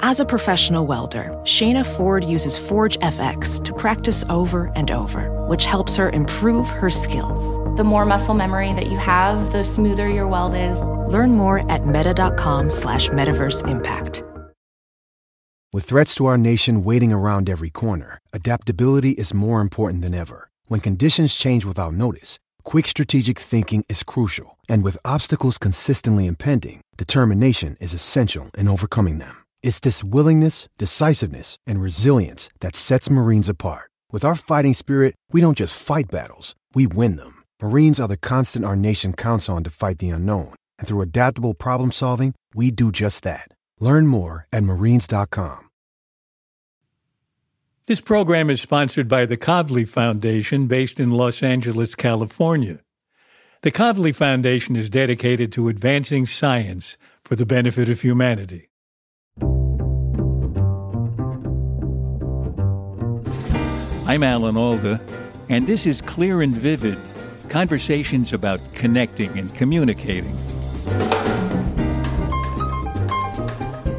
As a professional welder, Shayna Ford uses ForgeFX to practice over and over, which helps her improve her skills. The more muscle memory that you have, the smoother your weld is. Learn more at meta.com slash metaverse impact. With threats to our nation waiting around every corner, adaptability is more important than ever. When conditions change without notice, quick strategic thinking is crucial. And with obstacles consistently impending, determination is essential in overcoming them. It's this willingness, decisiveness, and resilience that sets Marines apart. With our fighting spirit, we don't just fight battles, we win them. Marines are the constant our nation counts on to fight the unknown. And through adaptable problem solving, we do just that. Learn more at marines.com. This program is sponsored by the Kavli Foundation based in Los Angeles, California. The Kavli Foundation is dedicated to advancing science for the benefit of humanity. I'm Alan Alda, and this is Clear and Vivid conversations about connecting and communicating.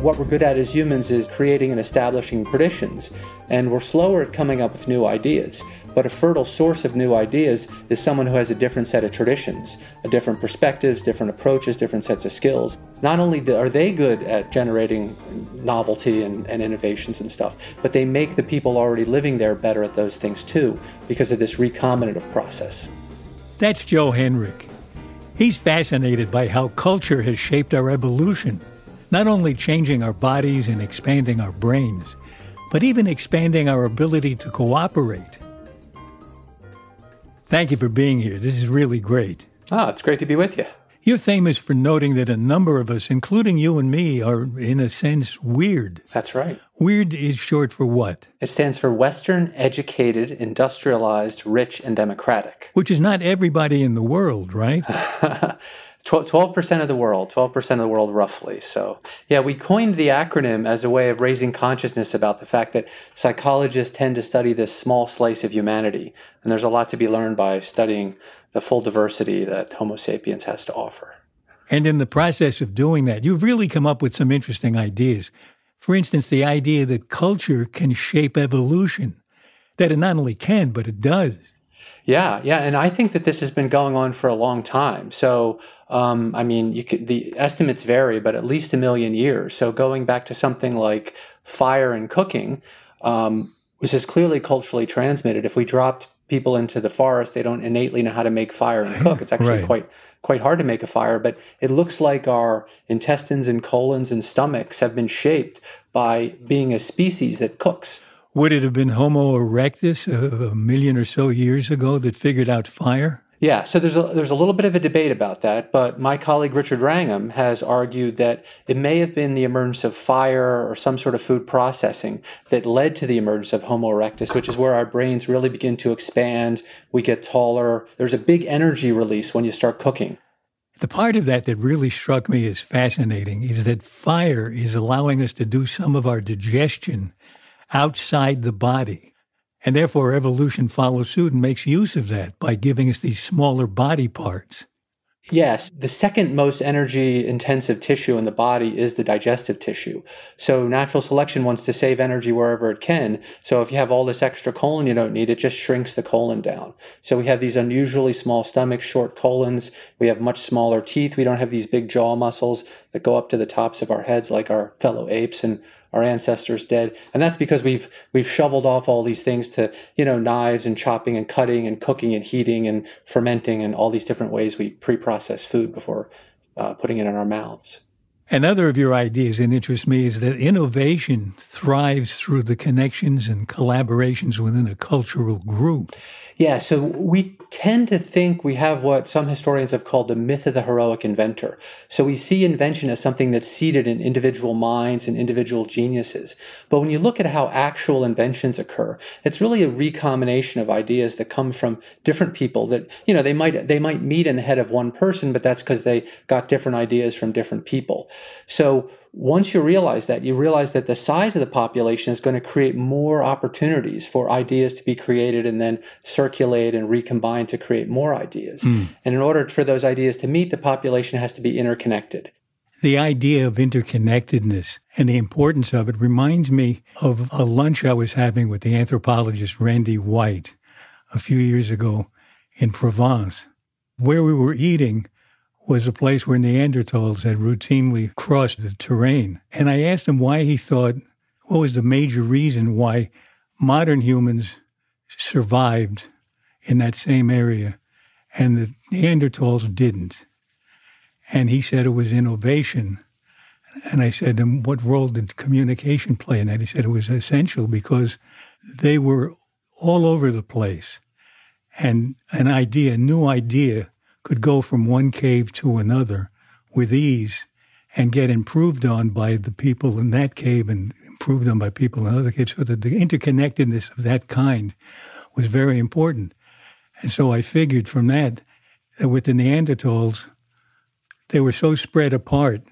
What we're good at as humans is creating and establishing traditions, and we're slower at coming up with new ideas. But a fertile source of new ideas is someone who has a different set of traditions, a different perspectives, different approaches, different sets of skills. Not only are they good at generating novelty and, and innovations and stuff, but they make the people already living there better at those things too because of this recombinative process. That's Joe Henrich. He's fascinated by how culture has shaped our evolution, not only changing our bodies and expanding our brains, but even expanding our ability to cooperate. Thank you for being here. This is really great. Ah, it's great to be with you. You're famous for noting that a number of us, including you and me, are in a sense weird. That's right. Weird is short for what? It stands for Western, educated, industrialized, rich, and democratic. Which is not everybody in the world, right? 12% of the world, 12% of the world roughly. So, yeah, we coined the acronym as a way of raising consciousness about the fact that psychologists tend to study this small slice of humanity. And there's a lot to be learned by studying the full diversity that Homo sapiens has to offer. And in the process of doing that, you've really come up with some interesting ideas. For instance, the idea that culture can shape evolution, that it not only can, but it does. Yeah, yeah, and I think that this has been going on for a long time. So, um, I mean, could, the estimates vary, but at least a million years. So, going back to something like fire and cooking, um, which is clearly culturally transmitted. If we dropped people into the forest, they don't innately know how to make fire and cook. It's actually Right. quite quite hard to make a fire. But it looks like our intestines and colons and stomachs have been shaped by being a species that cooks. Would it have been Homo erectus a, a million or so years ago that figured out fire? Yeah, so there's a, there's a little bit of a debate about that, but my colleague Richard Wrangham has argued that it may have been the emergence of fire or some sort of food processing that led to the emergence of Homo erectus, which is where our brains really begin to expand. We get taller. There's a big energy release when you start cooking. The part of that that really struck me as fascinating is that fire is allowing us to do some of our digestion outside the body. And therefore, evolution follows suit and makes use of that by giving us these smaller body parts. Yes, the second most energy intensive tissue in the body is the digestive tissue. So natural selection wants to save energy wherever it can. So if you have all this extra colon you don't need, it just shrinks the colon down. So we have these unusually small stomachs, short colons. We have much smaller teeth. We don't have these big jaw muscles that go up to the tops of our heads like our fellow apes and our ancestors did. And that's because we've we've shoveled off all these things to, you know, knives and chopping and cutting and cooking and heating and fermenting and all these different ways we pre-process food before uh, putting it in our mouths. Another of your ideas that interests me is that innovation thrives through the connections and collaborations within a cultural group. Yeah, so we tend to think we have what some historians have called the myth of the heroic inventor. So we see invention as something that's seated in individual minds and individual geniuses. But when you look at how actual inventions occur, it's really a recombination of ideas that come from different people that, you know, they might they might meet in the head of one person, but that's because they got different ideas from different people. So once you realize that, you realize that the size of the population is going to create more opportunities for ideas to be created and then circulate and recombine to create more ideas. Hmm. And in order for those ideas to meet, the population has to be interconnected. the idea of interconnectedness and the importance of it reminds me of a lunch I was having with the anthropologist Randy White a few years ago in Provence. Where we were eating was a place where Neanderthals had routinely crossed the terrain. And I asked him why he thought, what was the major reason why modern humans survived in that same area and the Neanderthals didn't. And he said it was innovation. And I said, and what role did communication play in that? He said it was essential because they were all over the place. And an idea, a new idea, could go from one cave to another with ease and get improved on by the people in that cave and improved on by people in other caves. So that the interconnectedness of that kind was very important. And so I figured from that that with the Neanderthals, they were so spread apart.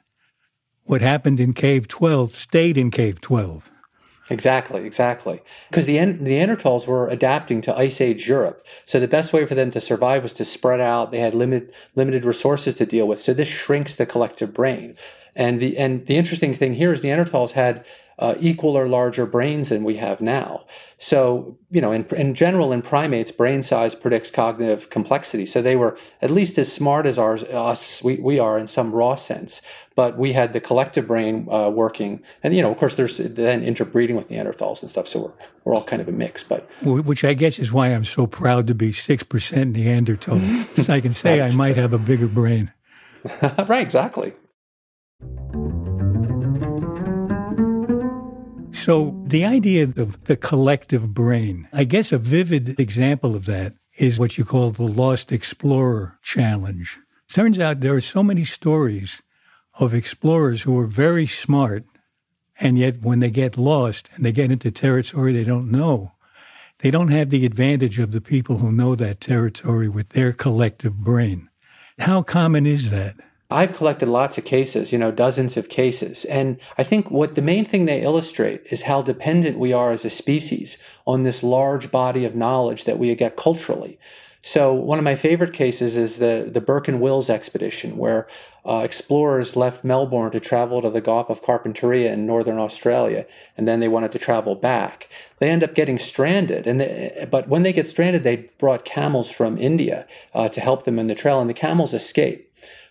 What happened in Cave 12 stayed in Cave 12. Exactly, exactly. Because the, the Neanderthals were adapting to Ice Age Europe. So the best way for them to survive was to spread out. They had limited limited resources to deal with. So this shrinks the collective brain. And the and the interesting thing here is the Neanderthals had uh, equal or larger brains than we have now. So, you know, in, in general, in primates, brain size predicts cognitive complexity. So they were at least as smart as ours, us, we, we are in some raw sense. But we had the collective brain uh, working. And, you know, of course, there's then interbreeding with Neanderthals and stuff. So we're, we're all kind of a mix. But Which I guess is why I'm so proud to be 6% Neanderthal. I can say I might have a bigger brain. right, exactly. So, the idea of the collective brain, I guess a vivid example of that is what you call the Lost Explorer Challenge. Turns out there are so many stories of explorers who are very smart, and yet when they get lost and they get into territory they don't know, they don't have the advantage of the people who know that territory with their collective brain. How common is that? I've collected lots of cases, you know, dozens of cases. And I think what the main thing they illustrate is how dependent we are as a species on this large body of knowledge that we get culturally. So one of my favorite cases is the, the Burke and Wills expedition, where uh, explorers left Melbourne to travel to the Gulf of Carpentaria in northern Australia, and then they wanted to travel back. They end up getting stranded, and they, but when they get stranded, they brought camels from India uh, to help them in the trail, and the camels escape.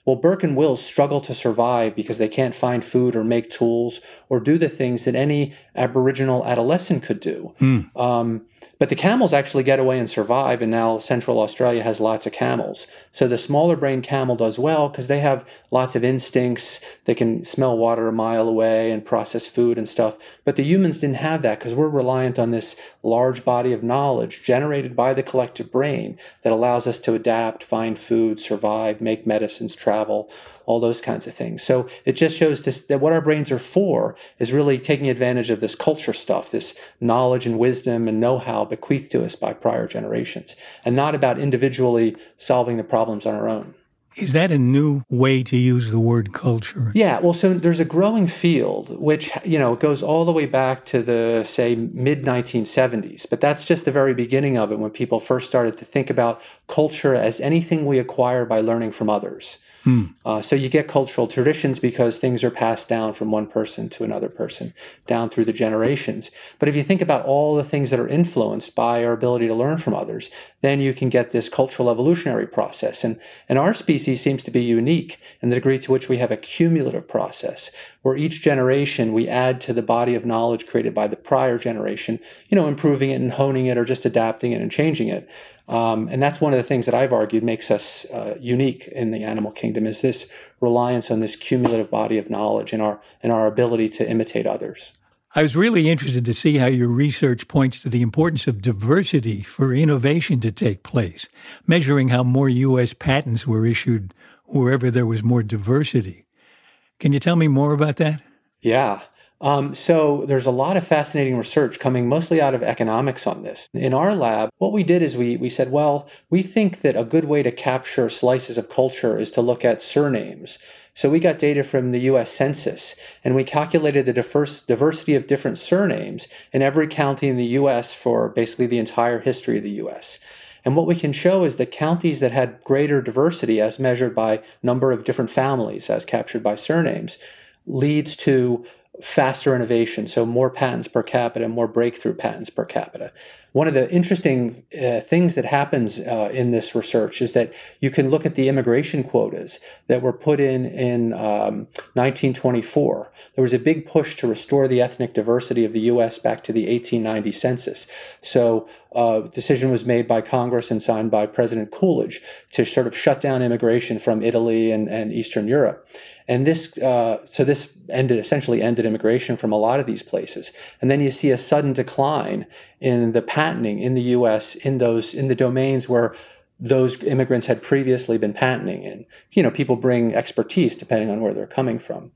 Well, Burke and Wills struggle to survive because they can't find food or make tools or do the things that any Aboriginal adolescent could do. Mm. Um, but the camels actually get away and survive, and now Central Australia has lots of camels. So the smaller brain camel does well because they have lots of instincts. They can smell water a mile away and process food and stuff. But the humans didn't have that because we're reliant on this large body of knowledge generated by the collective brain that allows us to adapt, find food, survive, make medicines, travel, all those kinds of things. So it just shows this, that what our brains are for is really taking advantage of this culture stuff, this knowledge and wisdom and know how bequeathed to us by prior generations, and not about individually solving the problems on our own. Is that a new way to use the word culture? Yeah, well, so there's a growing field which, you know, goes all the way back to the, say, mid 1970s. But that's just the very beginning of it when people first started to think about culture as anything we acquire by learning from others. Hmm. Uh, so you get cultural traditions because things are passed down from one person to another person, down through the generations. But if you think about all the things that are influenced by our ability to learn from others, then you can get this cultural evolutionary process. And, and our species seems to be unique in the degree to which we have a cumulative process, where each generation we add to the body of knowledge created by the prior generation, you know, improving it and honing it or just adapting it and changing it. Um, and that's one of the things that I've argued makes us uh, unique in the animal kingdom is this reliance on this cumulative body of knowledge and our and our ability to imitate others. I was really interested to see how your research points to the importance of diversity for innovation to take place, measuring how more U.S. patents were issued wherever there was more diversity. Can you tell me more about that? Yeah. Um, so there's a lot of fascinating research coming mostly out of economics on this. In our lab, what we did is we, we said, well, we think that a good way to capture slices of culture is to look at surnames. So we got data from the US Census and we calculated the diverse, diversity of different surnames in every county in the US for basically the entire history of the US. And what we can show is that counties that had greater diversity, as measured by number of different families, as captured by surnames, leads to faster innovation, so more patents per capita, more breakthrough patents per capita. One of the interesting uh, things that happens uh, in this research is that you can look at the immigration quotas that were put in in um, 1924. There was a big push to restore the ethnic diversity of the U.S. back to the 1890 census. So, uh, decision was made by Congress and signed by President Coolidge to sort of shut down immigration from Italy and, and Eastern Europe. And this, uh, so this ended essentially ended immigration from a lot of these places. And then you see a sudden decline in the patenting in the U.S. in those in the domains where those immigrants had previously been patenting in. You know, people bring expertise depending on where they're coming from.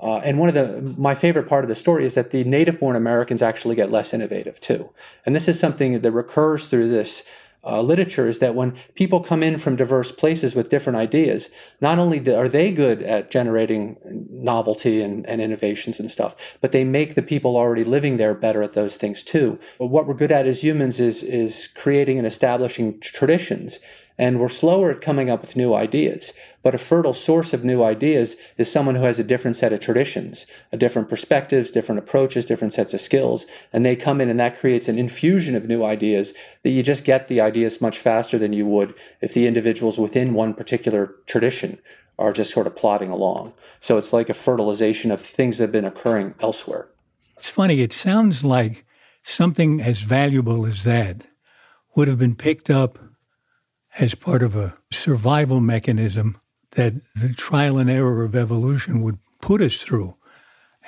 Uh, and one of the my favorite part of the story is that the native-born Americans actually get less innovative too. And this is something that recurs through this uh, literature is that when people come in from diverse places with different ideas, not only are they good at generating novelty and, and innovations and stuff, but they make the people already living there better at those things too. But what we're good at as humans is is creating and establishing traditions and we're slower at coming up with new ideas. But a fertile source of new ideas is someone who has a different set of traditions, a different perspectives, different approaches, different sets of skills, and they come in and that creates an infusion of new ideas that you just get the ideas much faster than you would if the individuals within one particular tradition are just sort of plodding along. So it's like a fertilization of things that have been occurring elsewhere. It's funny, it sounds like something as valuable as that would have been picked up as part of a survival mechanism that the trial and error of evolution would put us through.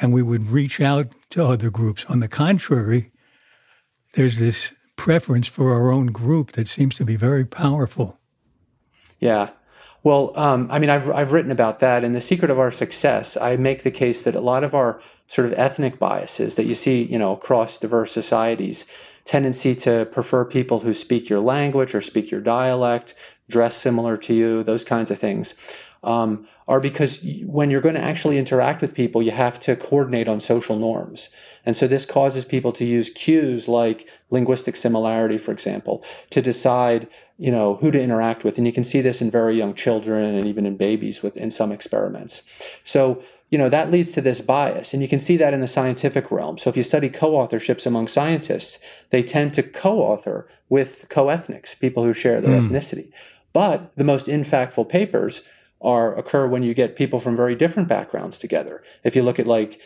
And we would reach out to other groups. On the contrary, there's this preference for our own group that seems to be very powerful. Yeah. Well, um, I mean, I've, I've written about that. And the secret of our success, I make the case that a lot of our sort of ethnic biases that you see, you know, across diverse societies, tendency to prefer people who speak your language or speak your dialect, dress similar to you, those kinds of things, um, are because when you're going to actually interact with people, you have to coordinate on social norms. And so this causes people to use cues like linguistic similarity, for example, to decide, you know, who to interact with. And you can see this in very young children and even in babies with in some experiments. So you know that leads to this bias and you can see that in the scientific realm. So if you study co-authorships among scientists they tend to co-author with co-ethnics people who share their mm. ethnicity. But the most impactful papers are occur when you get people from very different backgrounds together. If you look at like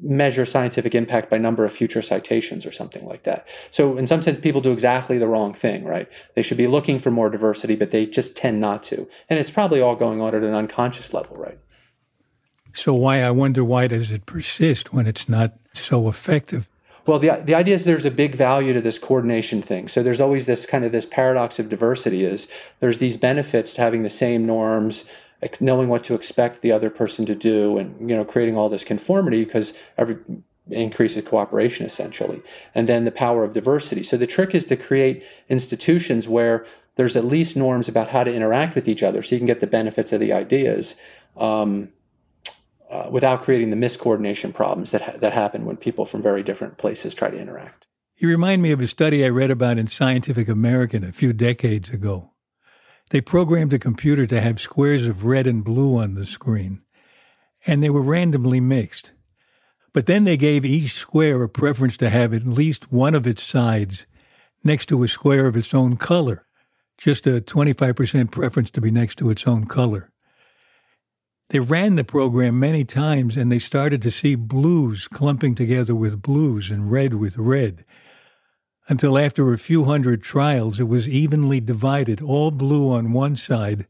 measure scientific impact by number of future citations or something like that. So in some sense people do exactly the wrong thing right? They should be looking for more diversity but they just tend not to. And it's probably all going on at an unconscious level right so why I wonder why does it persist when it's not so effective? Well, the the idea is there's a big value to this coordination thing. So there's always this kind of this paradox of diversity is there's these benefits to having the same norms, knowing what to expect the other person to do, and you know creating all this conformity because every increases cooperation essentially, and then the power of diversity. So the trick is to create institutions where there's at least norms about how to interact with each other, so you can get the benefits of the ideas. Um, uh, without creating the miscoordination problems that, ha- that happen when people from very different places try to interact. You remind me of a study I read about in Scientific American a few decades ago. They programmed a computer to have squares of red and blue on the screen, and they were randomly mixed. But then they gave each square a preference to have at least one of its sides next to a square of its own color, just a 25% preference to be next to its own color. They ran the program many times and they started to see blues clumping together with blues and red with red. Until after a few hundred trials, it was evenly divided, all blue on one side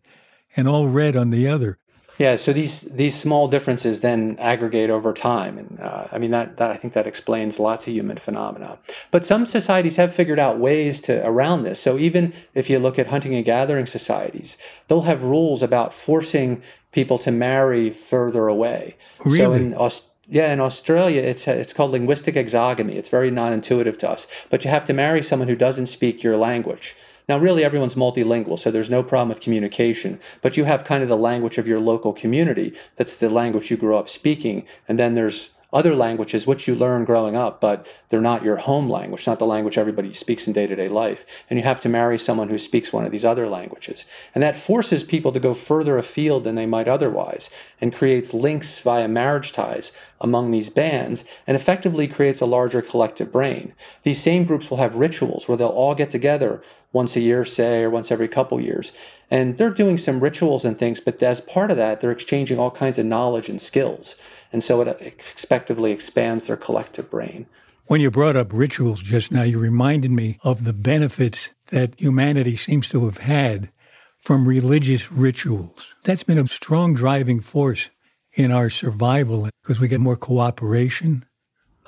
and all red on the other. Yeah, so these these small differences then aggregate over time, and uh, I mean that, that I think that explains lots of human phenomena. But some societies have figured out ways to around this. So even if you look at hunting and gathering societies, they'll have rules about forcing people to marry further away. Really? So in Aust- yeah, in Australia, it's it's called linguistic exogamy. It's very non-intuitive to us, but you have to marry someone who doesn't speak your language. Now, really, everyone's multilingual, so there's no problem with communication, but you have kind of the language of your local community. That's the language you grew up speaking, and then there's other languages which you learn growing up, but they're not your home language, not the language everybody speaks in day to day life. And you have to marry someone who speaks one of these other languages. And that forces people to go further afield than they might otherwise and creates links via marriage ties among these bands and effectively creates a larger collective brain. These same groups will have rituals where they'll all get together once a year, say, or once every couple years. And they're doing some rituals and things, but as part of that, they're exchanging all kinds of knowledge and skills. And so it expectively expands their collective brain. When you brought up rituals just now, you reminded me of the benefits that humanity seems to have had from religious rituals. That's been a strong driving force in our survival because we get more cooperation,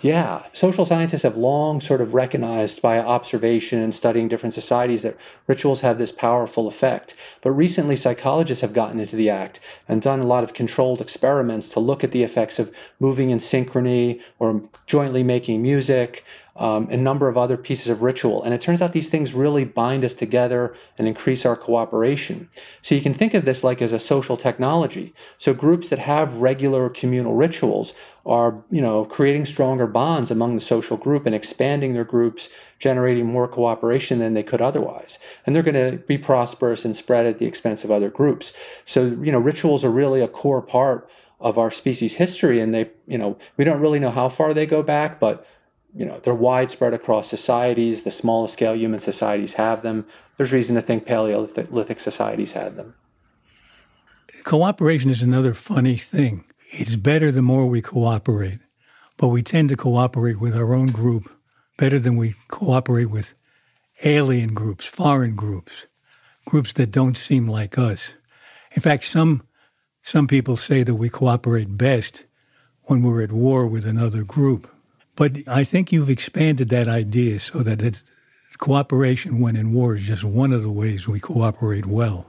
yeah, social scientists have long sort of recognized by observation and studying different societies that rituals have this powerful effect. But recently, psychologists have gotten into the act and done a lot of controlled experiments to look at the effects of moving in synchrony or jointly making music um, a number of other pieces of ritual. And it turns out these things really bind us together and increase our cooperation. So you can think of this like as a social technology. So groups that have regular communal rituals are, you know, creating stronger bonds among the social group and expanding their groups, generating more cooperation than they could otherwise. And they're going to be prosperous and spread at the expense of other groups. So, you know, rituals are really a core part of our species history and they, you know, we don't really know how far they go back, but you know, they're widespread across societies. The smallest scale human societies have them. There's reason to think Paleolithic societies had them. Cooperation is another funny thing. It's better the more we cooperate, but we tend to cooperate with our own group better than we cooperate with alien groups, foreign groups, groups that don't seem like us. In fact, some some people say that we cooperate best when we're at war with another group. But I think you've expanded that idea so that cooperation when in war is just one of the ways we cooperate well.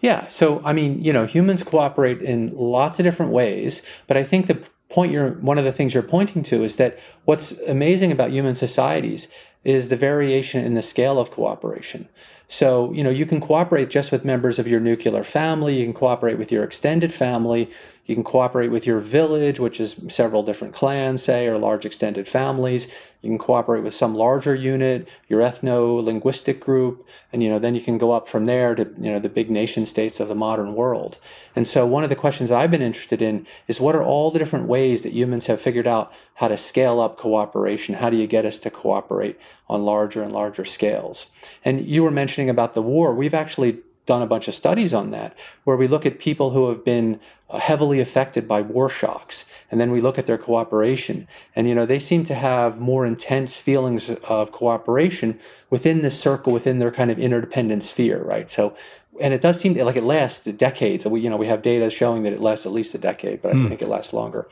Yeah. So, I mean, you know, humans cooperate in lots of different ways, but I think the point you're, one of the things you're pointing to is that what's amazing about human societies is the variation in the scale of cooperation. So, you know, you can cooperate just with members of your nuclear family, you can cooperate with your extended family, you can cooperate with your village, which is several different clans, say, or large extended families. You can cooperate with some larger unit, your ethno-linguistic group, and you know then you can go up from there to you know the big nation states of the modern world. And so one of the questions I've been interested in is what are all the different ways that humans have figured out how to scale up cooperation? How do you get us to cooperate on larger and larger scales? And you were mentioning about the war. We've actually done a bunch of studies on that where we look at people who have been uh, heavily affected by war shocks and then we look at their cooperation and you know they seem to have more intense feelings of cooperation within this circle within their kind of interdependent sphere right so and it does seem like it lasts decades we you know we have data showing that it lasts at least a decade but i hmm. think it lasts longer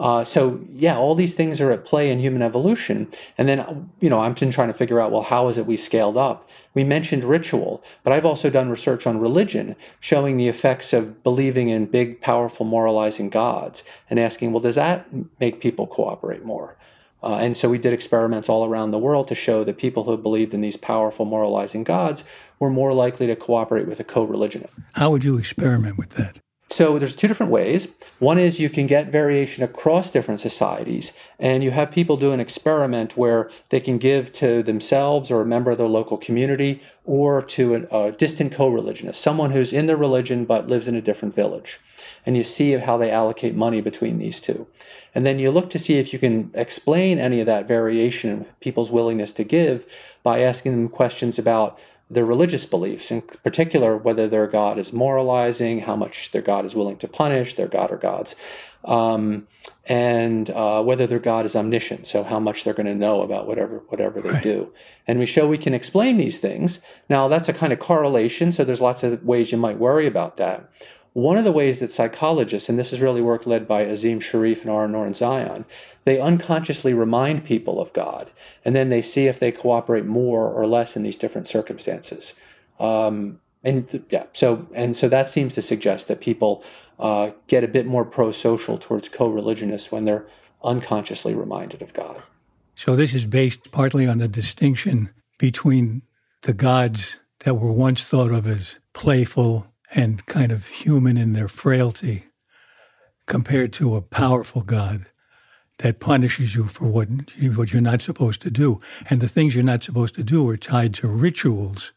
uh, so yeah, all these things are at play in human evolution. And then, you know, I'm trying to figure out, well, how is it we scaled up? We mentioned ritual, but I've also done research on religion, showing the effects of believing in big, powerful, moralizing gods, and asking, well, does that make people cooperate more? Uh, and so we did experiments all around the world to show that people who believed in these powerful, moralizing gods were more likely to cooperate with a co-religion. How would you experiment with that? So there's two different ways. One is you can get variation across different societies, and you have people do an experiment where they can give to themselves or a member of their local community or to a, a distant co-religionist, someone who's in their religion but lives in a different village. And you see how they allocate money between these two. And then you look to see if you can explain any of that variation in people's willingness to give by asking them questions about their religious beliefs, in particular, whether their God is moralizing, how much their God is willing to punish, their God or gods, um, and uh, whether their God is omniscient, so how much they're going to know about whatever whatever they right. do. And we show we can explain these things. Now, that's a kind of correlation, so there's lots of ways you might worry about that. One of the ways that psychologists, and this is really work led by Azim Shariff and Ara Norenzayan, they unconsciously remind people of God, and then they see if they cooperate more or less in these different circumstances. Um, and yeah, so and so that seems to suggest that people uh, get a bit more pro-social towards co-religionists when they're unconsciously reminded of God. So this is based partly on the distinction between the gods that were once thought of as playful and kind of human in their frailty compared to a powerful God that punishes you for what, what you're not supposed to do. And the things you're not supposed to do are tied to rituals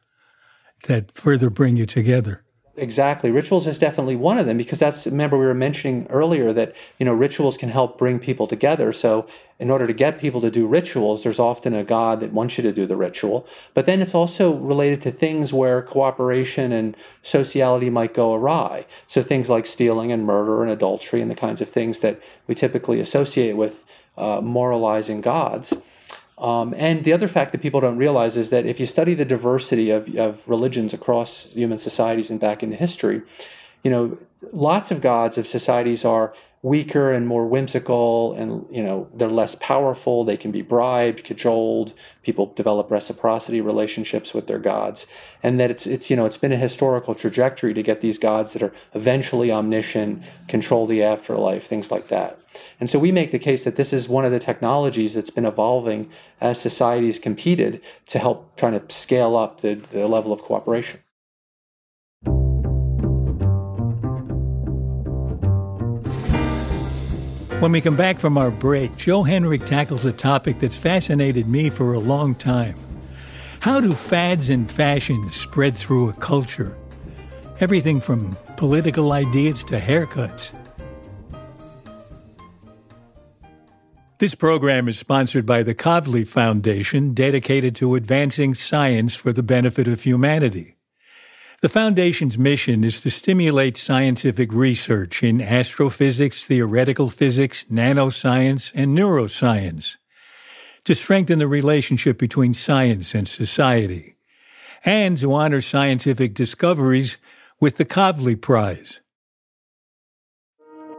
that further bring you together. Exactly. Rituals is definitely one of them because that's remember we were mentioning earlier that you know rituals can help bring people together. So in order to get people to do rituals, there's often a god that wants you to do the ritual. But then it's also related to things where cooperation and sociality might go awry. So things like stealing and murder and adultery and the kinds of things that we typically associate with uh, moralizing gods. Um, and the other fact that people don't realize is that if you study the diversity of, of religions across human societies and back into history, you know, lots of gods of societies are weaker and more whimsical and you know they're less powerful. They can be bribed cajoled. People develop reciprocity relationships with their gods. And that it's it's you know it's been a historical trajectory to get these gods that are eventually omniscient control the afterlife things like that. And so we make the case that this is one of the technologies that's been evolving as societies competed to help trying to scale up the, the level of cooperation When we come back from our break, Joe Henrich tackles a topic that's fascinated me for a long time. How do fads and fashions spread through a culture? Everything from political ideas to haircuts. This program is sponsored by the Kavli Foundation, dedicated to advancing science for the benefit of humanity. The Foundation's mission is to stimulate scientific research in astrophysics, theoretical physics, nanoscience, and neuroscience, to strengthen the relationship between science and society, and to honor scientific discoveries with the Kavli Prize.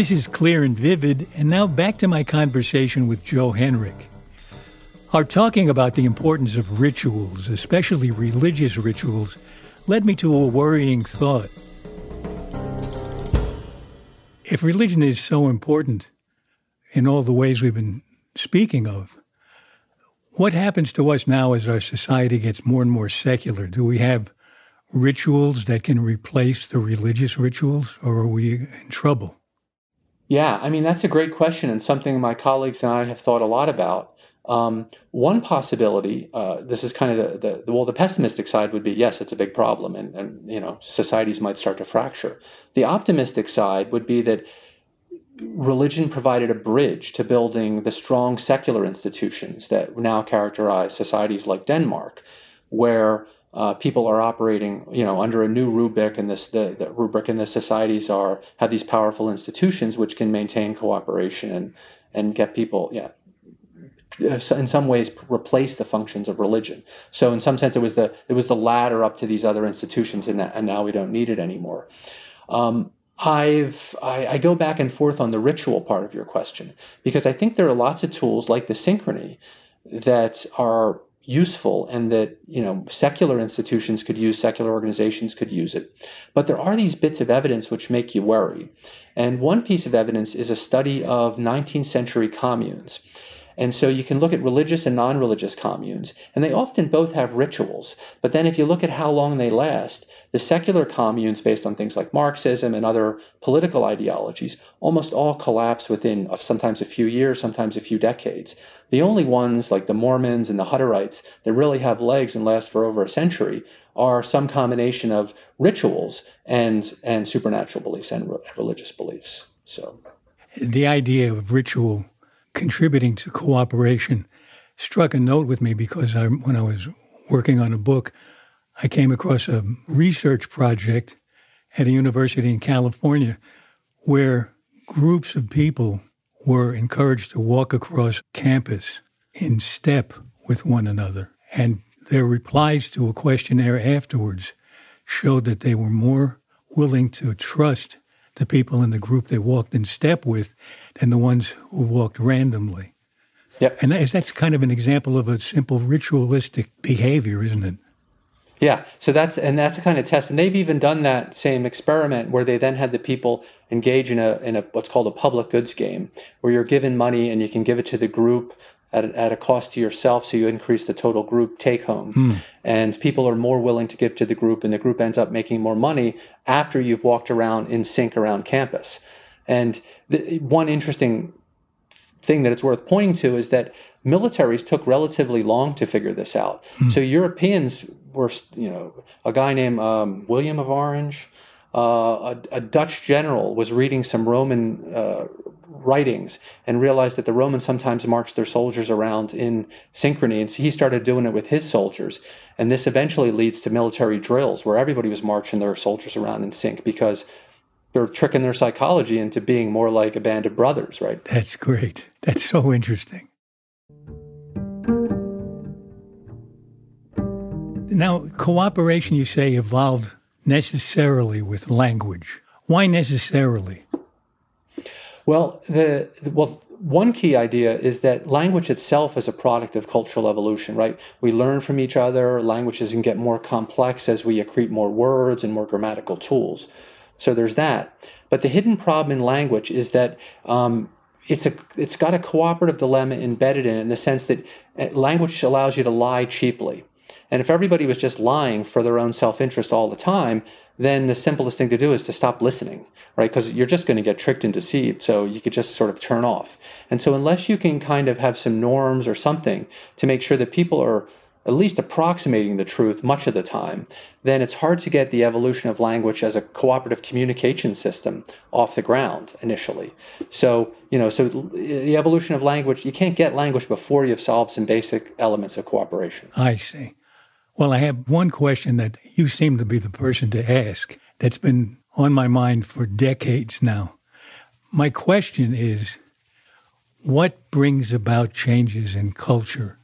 This is clear and vivid, and now back to my conversation with Joe Henrich. Our talking about the importance of rituals, especially religious rituals, led me to a worrying thought. If religion is so important in all the ways we've been speaking of, what happens to us now as our society gets more and more secular? Do we have rituals that can replace the religious rituals, or are we in trouble? Yeah, I mean, that's a great question and something my colleagues and I have thought a lot about. Um, one possibility, uh, this is kind of the, the, well, the pessimistic side would be yes, it's a big problem, and, and you know societies might start to fracture. The optimistic side would be that religion provided a bridge to building the strong secular institutions that now characterize societies like Denmark, where uh, people are operating, you know, under a new rubric, and this the, the rubric, and the societies are have these powerful institutions which can maintain cooperation and and get people, yeah, in some ways replace the functions of religion. So in some sense, it was the it was the ladder up to these other institutions, and, and now we don't need it anymore. Um, I've I, I, go back and forth on the ritual part of your question because I think there are lots of tools like the synchrony that are useful and that you know secular institutions could use secular organizations could use it. But there are these bits of evidence which make you worry. And one piece of evidence is a study of 19th century communes. And so you can look at religious and non religious communes, and they often both have rituals. But then if you look at how long they last, the secular communes, based on things like Marxism and other political ideologies, almost all collapse within sometimes a few years, sometimes a few decades. The only ones, like the Mormons and the Hutterites, that really have legs and last for over a century are some combination of rituals and, and supernatural beliefs and re- religious beliefs. So, the idea of ritual contributing to cooperation struck a note with me because I, when I was working on a book, I came across a research project at a university in California where groups of people were encouraged to walk across campus in step with one another. And their replies to a questionnaire afterwards showed that they were more willing to trust the people in the group they walked in step with than the ones who walked randomly. Yep. And that's kind of an example of a simple ritualistic behavior, isn't it? Yeah, so that's and that's the kind of test, and they've even done that same experiment where they then had the people engage in a in a what's called a public goods game, where you're given money and you can give it to the group at a, at a cost to yourself, so you increase the total group take home, mm. and people are more willing to give to the group, and the group ends up making more money after you've walked around in sync around campus. And the, one interesting thing that it's worth pointing to is that militaries took relatively long to figure this out. Mm. So Europeans were, you know, a guy named um, William of Orange, uh, a, a, Dutch general was reading some Roman uh, writings and realized that the Romans sometimes marched their soldiers around in synchrony. And so he started doing it with his soldiers. And this eventually leads to military drills where everybody was marching their soldiers around in sync because they're tricking their psychology into being more like a band of brothers, right? That's great. That's so interesting. Now, cooperation, you say, evolved necessarily with language. Why necessarily? Well, the well, one key idea is that language itself is a product of cultural evolution, right? We learn from each other. Languages can get more complex as we accrete more words and more grammatical tools. So there's that. But the hidden problem in language is that um, it's a it's got a cooperative dilemma embedded in it in the sense that uh, language allows you to lie cheaply. And if everybody was just lying for their own self-interest all the time, then the simplest thing to do is to stop listening, right? Because you're just going to get tricked and deceived. So you could just sort of turn off. And so unless you can kind of have some norms or something to make sure that people are at least approximating the truth much of the time, then it's hard to get the evolution of language as a cooperative communication system off the ground initially. So, you know, so the evolution of language, you can't get language before you've solved some basic elements of cooperation. I see. Well, I have one question that you seem to be the person to ask that's been on my mind for decades now. My question is what brings about changes in culture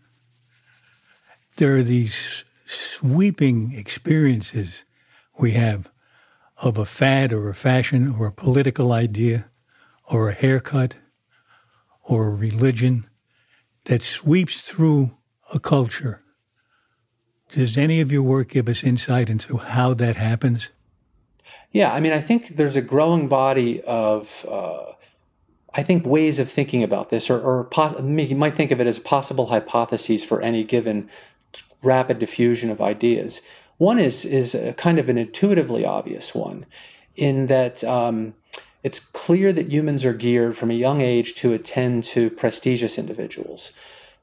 there are these sweeping experiences we have of a fad or a fashion or a political idea or a haircut or a religion that sweeps through a culture. Does any of your work give us insight into how that happens? Yeah, I mean, I think there's a growing body of, uh, I think, ways of thinking about this, or, or pos- you might think of it as possible hypotheses for any given rapid diffusion of ideas. One is is kind of an intuitively obvious one, in that um, it's clear that humans are geared from a young age to attend to prestigious individuals.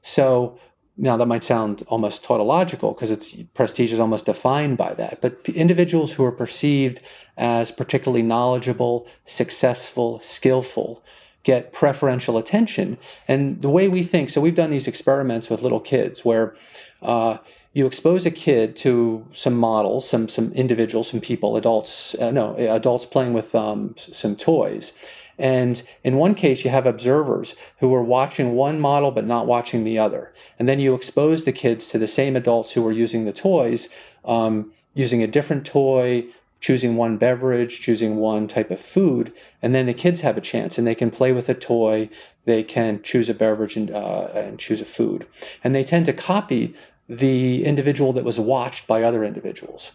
So now that might sound almost tautological because it's prestige is almost defined by that. But individuals who are perceived as particularly knowledgeable, successful, skillful get preferential attention. And the way we think, so we've done these experiments with little kids where uh, you expose a kid to some models, some some individuals, some people, adults, uh, no, adults playing with um, some toys. And in one case, you have observers who are watching one model but not watching the other. And then you expose the kids to the same adults who are using the toys, um, using a different toy, choosing one beverage, choosing one type of food. And then the kids have a chance and they can play with a toy, they can choose a beverage and, uh, and choose a food. And they tend to copy the individual that was watched by other individuals.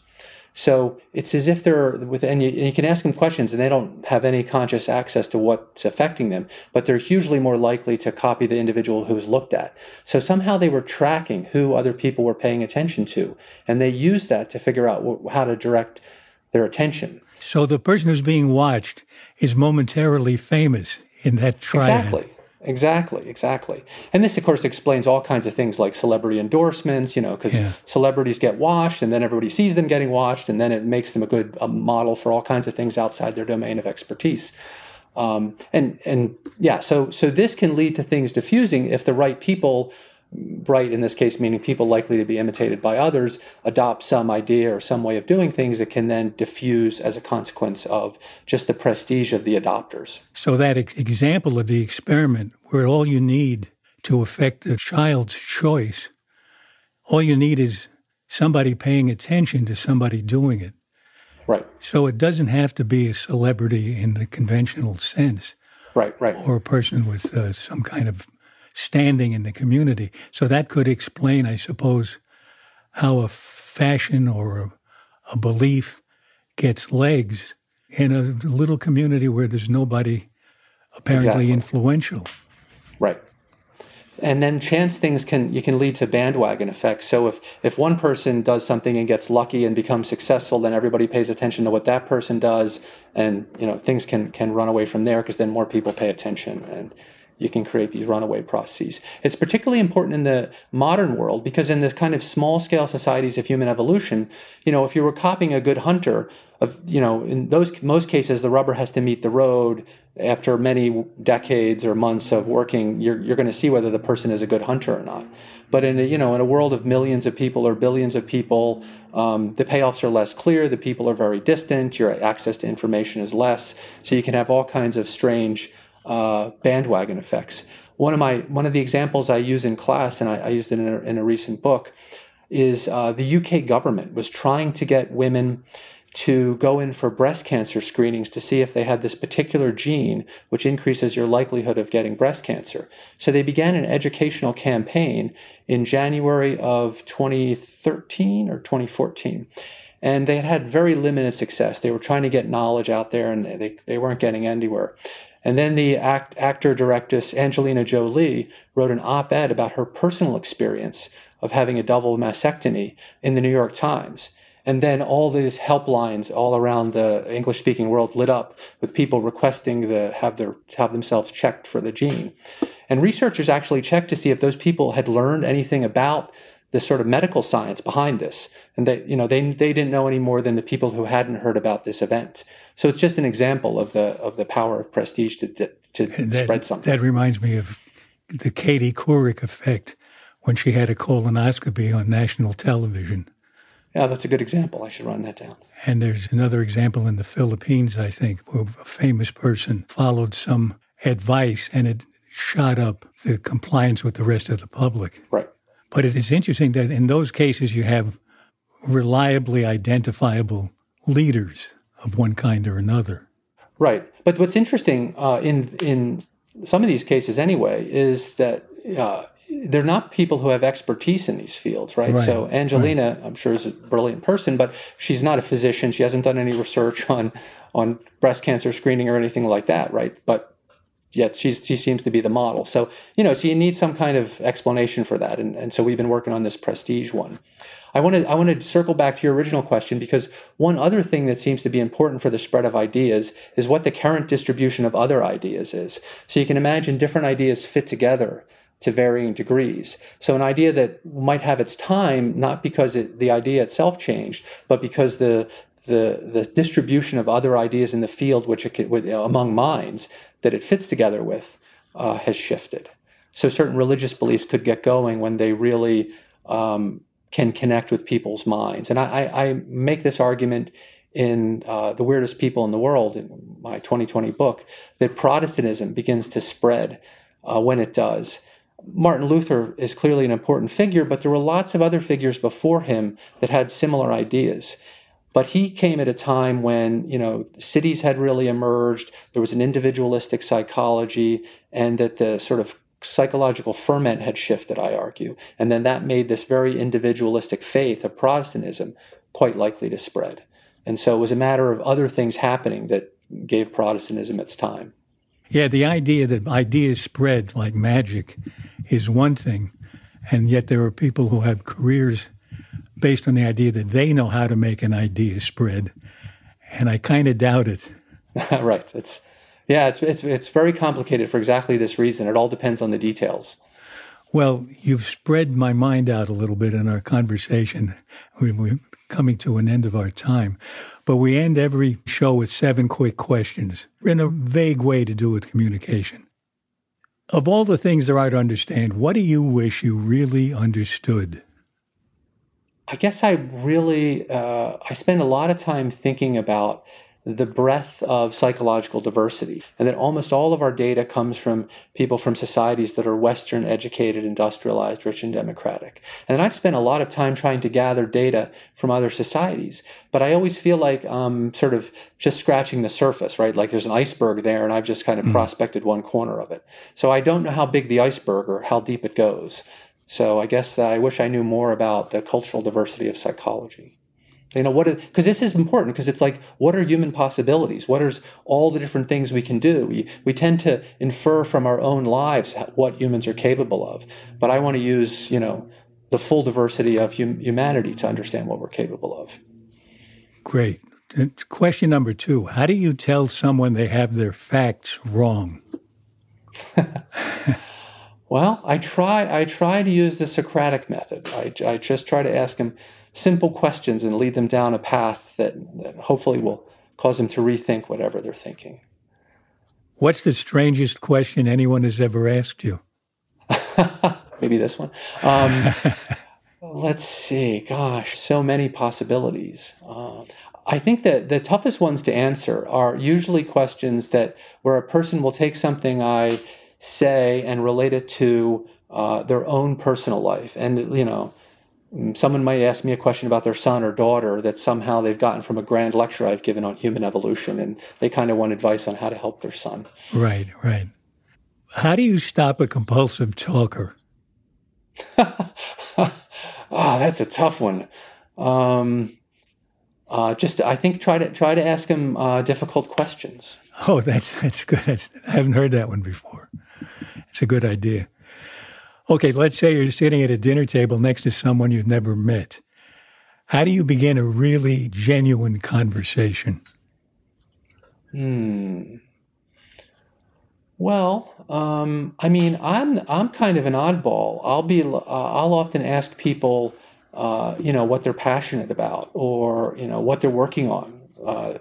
So it's as if they're with, and you, and you, can ask them questions and they don't have any conscious access to what's affecting them, but they're hugely more likely to copy the individual who's looked at. So somehow they were tracking who other people were paying attention to, and they used that to figure out how to direct their attention. So the person who's being watched is momentarily famous in that triad. Exactly. Exactly, exactly. And this, of course, explains all kinds of things like celebrity endorsements, you know, because yeah. celebrities get watched and then everybody sees them getting watched and then it makes them a good a model for all kinds of things outside their domain of expertise. Um, and, and yeah, so, so this can lead to things diffusing if the right people right in this case meaning people likely to be imitated by others adopt some idea or some way of doing things that can then diffuse as a consequence of just the prestige of the adopters. So that ex- example of the experiment where all you need to affect the child's choice all you need is somebody paying attention to somebody doing it. Right. So it doesn't have to be a celebrity in the conventional sense. Right right. Or a person with uh, some kind of standing in the community. So that could explain, I suppose, how a fashion or a, a belief gets legs in a little community where there's nobody apparently exactly. influential. Right. And then chance things can you can lead to bandwagon effects. So if if one person does something and gets lucky and becomes successful, then everybody pays attention to what that person does, and you know things can can run away from there because then more people pay attention and you can create these runaway processes. It's particularly important in the modern world because in the kind of small scale societies of human evolution, you know, if you were copying a good hunter, of you know, in those most cases, the rubber has to meet the road. After many decades or months of working, you're you're going to see whether the person is a good hunter or not. But in a, you know, in a world of millions of people or billions of people, um, the payoffs are less clear. The people are very distant. Your access to information is less. So you can have all kinds of strange uh, bandwagon effects. One of my one of the examples I use in class, and I, I used it in a, in a, recent book, is uh, the UK government was trying to get women to go in for breast cancer screenings to see if they had this particular gene which increases your likelihood of getting breast cancer. So they began an educational campaign in January of 2013 or 2014 and they had had very limited success. They were trying to get knowledge out there and they, they weren't getting anywhere. And then the act, actor directress Angelina Jolie wrote an op ed about her personal experience of having a double mastectomy in the New York Times. And then all these helplines all around the English speaking world lit up with people requesting to have, their, have themselves checked for the gene. And researchers actually checked to see if those people had learned anything about the sort of medical science behind this. And they, you know, they, they didn't know any more than the people who hadn't heard about this event. So it's just an example of the of the power of prestige to to that, spread something. That reminds me of the Katie Couric effect when she had a colonoscopy on national television. Yeah, that's a good example. I should run that down. And there's another example in the Philippines, I think, where a famous person followed some advice and it shot up the compliance with the rest of the public. Right. But it is interesting that in those cases you have reliably identifiable leaders of one kind or another. Right. But what's interesting uh, in in some of these cases, anyway, is that uh, they're not people who have expertise in these fields, right? right. So Angelina, right. I'm sure, is a brilliant person, but she's not a physician. She hasn't done any research on on breast cancer screening or anything like that, right? But yet she's, she seems to be the model. So, you know, so you need some kind of explanation for that. And, and so we've been working on this prestige one. I want to I want to circle back to your original question because one other thing that seems to be important for the spread of ideas is what the current distribution of other ideas is. So you can imagine different ideas fit together to varying degrees. So an idea that might have its time not because it, the idea itself changed, but because the the the distribution of other ideas in the field, which it among minds, that it fits together with uh, has shifted. So certain religious beliefs could get going when they really um, can connect with people's minds. And I, I make this argument in uh, The Weirdest People in the World, in my 2020 book, that Protestantism begins to spread uh, when it does. Martin Luther is clearly an important figure, but there were lots of other figures before him that had similar ideas. But he came at a time when, you know, cities had really emerged, there was an individualistic psychology, and that the sort of psychological ferment had shifted, I argue. And then that made this very individualistic faith of Protestantism quite likely to spread. And so it was a matter of other things happening that gave Protestantism its time. Yeah, the idea that ideas spread like magic is one thing, and yet there are people who have careers based on the idea that they know how to make an idea spread, and I kind of doubt it. right. It's yeah, it's, it's it's very complicated for exactly this reason. It all depends on the details. Well, you've spread my mind out a little bit in our conversation. We're coming to an end of our time, but we end every show with seven quick questions in a vague way to do with communication. Of all the things there are to understand, what do you wish you really understood? I guess I really uh, I spend a lot of time thinking about the breadth of psychological diversity, and that almost all of our data comes from people from societies that are Western educated, industrialized, rich, and democratic. And I've spent a lot of time trying to gather data from other societies, but I always feel like I'm sort of just scratching the surface, right? Like there's an iceberg there, and I've just kind of mm. prospected one corner of it. So I don't know how big the iceberg or how deep it goes. So I guess I wish I knew more about the cultural diversity of psychology. You know, what because this is important because it's like, what are human possibilities? What are all the different things we can do? We, we tend to infer from our own lives what humans are capable of. But I want to use, you know, the full diversity of hum- humanity to understand what we're capable of. Great. Question number two How do you tell someone they have their facts wrong? well, I try, I try to use the Socratic method. I, I just try to ask them simple questions and lead them down a path that, that hopefully will cause them to rethink whatever they're thinking. What's the strangest question anyone has ever asked you? Maybe this one. Um, let's see. Gosh, so many possibilities. Uh, I think that the toughest ones to answer are usually questions that where a person will take something I say and relate it to uh, their own personal life, and you know, Mm, someone might ask me a question about their son or daughter that somehow they've gotten from a grand lecture I've given on human evolution, and they kind of want advice on how to help their son. Right, right. How do you stop a compulsive talker? ah, that's a tough one. Um, uh, just, I think, try to try to ask him uh, difficult questions. Oh, that's that's good. I haven't heard that one before. It's a good idea. Okay, let's say you're sitting at a dinner table next to someone you've never met. How do you begin a really genuine conversation? Hmm. Well, um, I mean, I'm I'm kind of an oddball. I'll be uh, I'll often ask people, uh, you know, what they're passionate about or you know what they're working on. Uh,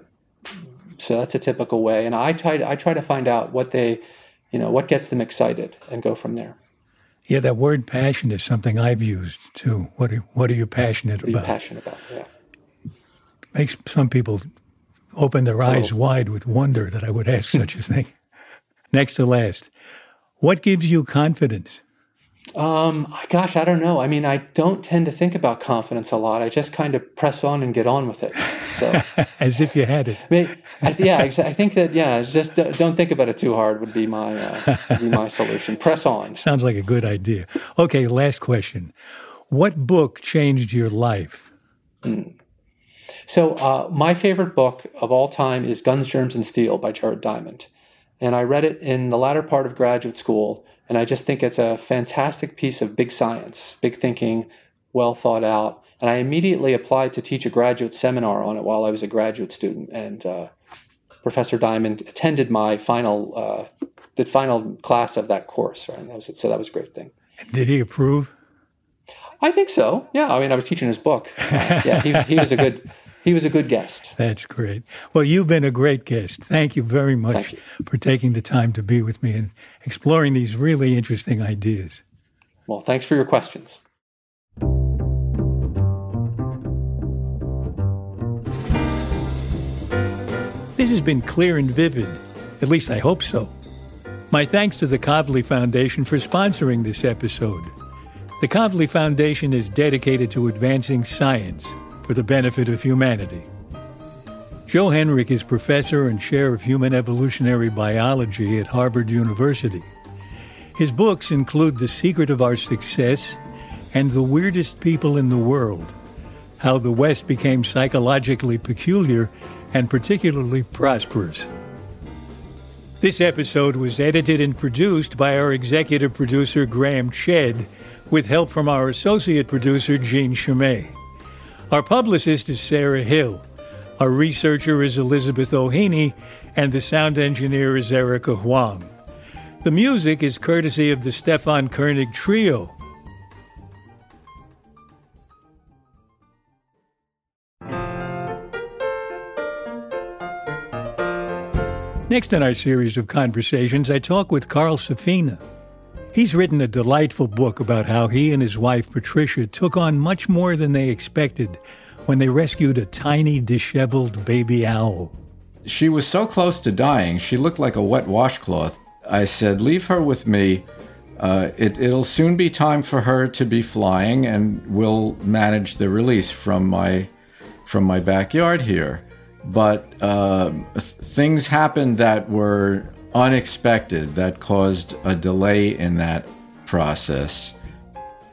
so that's a typical way, and I try to, I try to find out what they, you know, what gets them excited and go from there. Yeah, that word passion is something I've used too. What are, what are you passionate what are about? Passionate about, yeah. Makes some people open their eyes wide with wonder that I would ask such a thing. Next to last, what gives you confidence? Um, gosh, I don't know. I mean, I don't tend to think about confidence a lot. I just kind of press on and get on with it. So, as if you had it. I mean, I, yeah, I think that. Yeah, just don't think about it too hard would be my uh, would be my solution. Press on. Sounds like a good idea. Okay, last question. What book changed your life? Mm. So, uh, my favorite book of all time is Guns, Germs, and Steel by Jared Diamond, and I read it in the latter part of graduate school and I just think it's a fantastic piece of big science, big thinking, well thought out. And I immediately applied to teach a graduate seminar on it while I was a graduate student. And uh, Professor Diamond attended my final, uh, the final class of that course. Right, and that was it. So that was a great thing. Did he approve? I think so. Yeah, I mean, I was teaching his book. Uh, yeah, he was, he was a good he was a good guest. That's great. Well, you've been a great guest. Thank you very much you. for taking the time to be with me and exploring these really interesting ideas. Well, thanks for your questions. This has been clear and vivid. At least I hope so. My thanks to the Kavli Foundation for sponsoring this episode. The Kavli Foundation is dedicated to advancing science for the benefit of humanity. Joe Henrich is professor and chair of human evolutionary biology at Harvard University. His books include The Secret of Our Success and The Weirdest People in the World how the West became psychologically peculiar and particularly prosperous. This episode was edited and produced by our executive producer, Graham Chedd, with help from our associate producer, Jean Chumsky. Our publicist is Sarah Hill. Our researcher is Elizabeth Ohene, and the sound engineer is Erica Huang. The music is courtesy of the Stefan Koenig Trio. Next in our series of conversations, I talk with Carl Safina. He's written a delightful book about how he and his wife Patricia took on much more than they expected when they rescued a tiny, disheveled baby owl. She was so close to dying, she looked like a wet washcloth. I said, Leave her with me. Uh, it, will soon be time for her to be flying, and we'll manage the release from my, from my backyard here but uh, things happened that were unexpected that caused a delay in that process.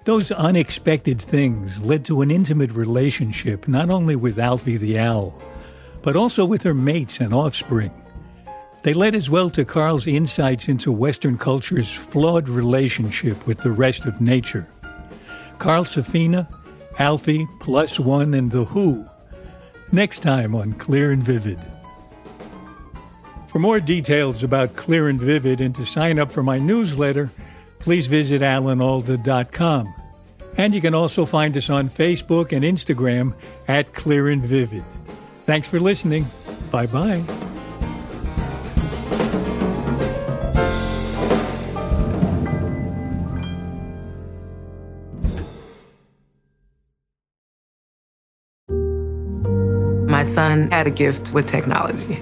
Those unexpected things led to an intimate relationship not only with Alfie the owl, but also with her mates and offspring. They led as well to Carl's insights into Western culture's flawed relationship with the rest of nature. Carl Safina, Alfie, Plus One, and The Who next time on Clear and Vivid. For more details about Clear and Vivid and to sign up for my newsletter, please visit alanalda.com. And you can also find us on Facebook and Instagram at Clear and Vivid. Thanks for listening. Bye bye. my son had a gift with technology.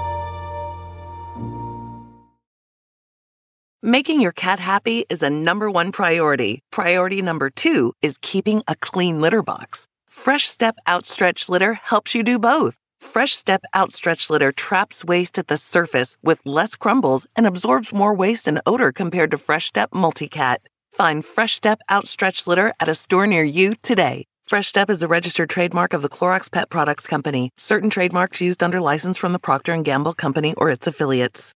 Making your cat happy is a number one priority. Priority number two is keeping a clean litter box. Fresh Step Outstretch Litter helps you do both. Fresh Step Outstretch Litter traps waste at the surface with less crumbles and absorbs more waste and odor compared to Fresh Step Multicat. Find Fresh Step Outstretch Litter at a store near you today. Fresh Step is a registered trademark of the Clorox Pet Products Company. Certain trademarks used under license from the Procter & Gamble Company or its affiliates.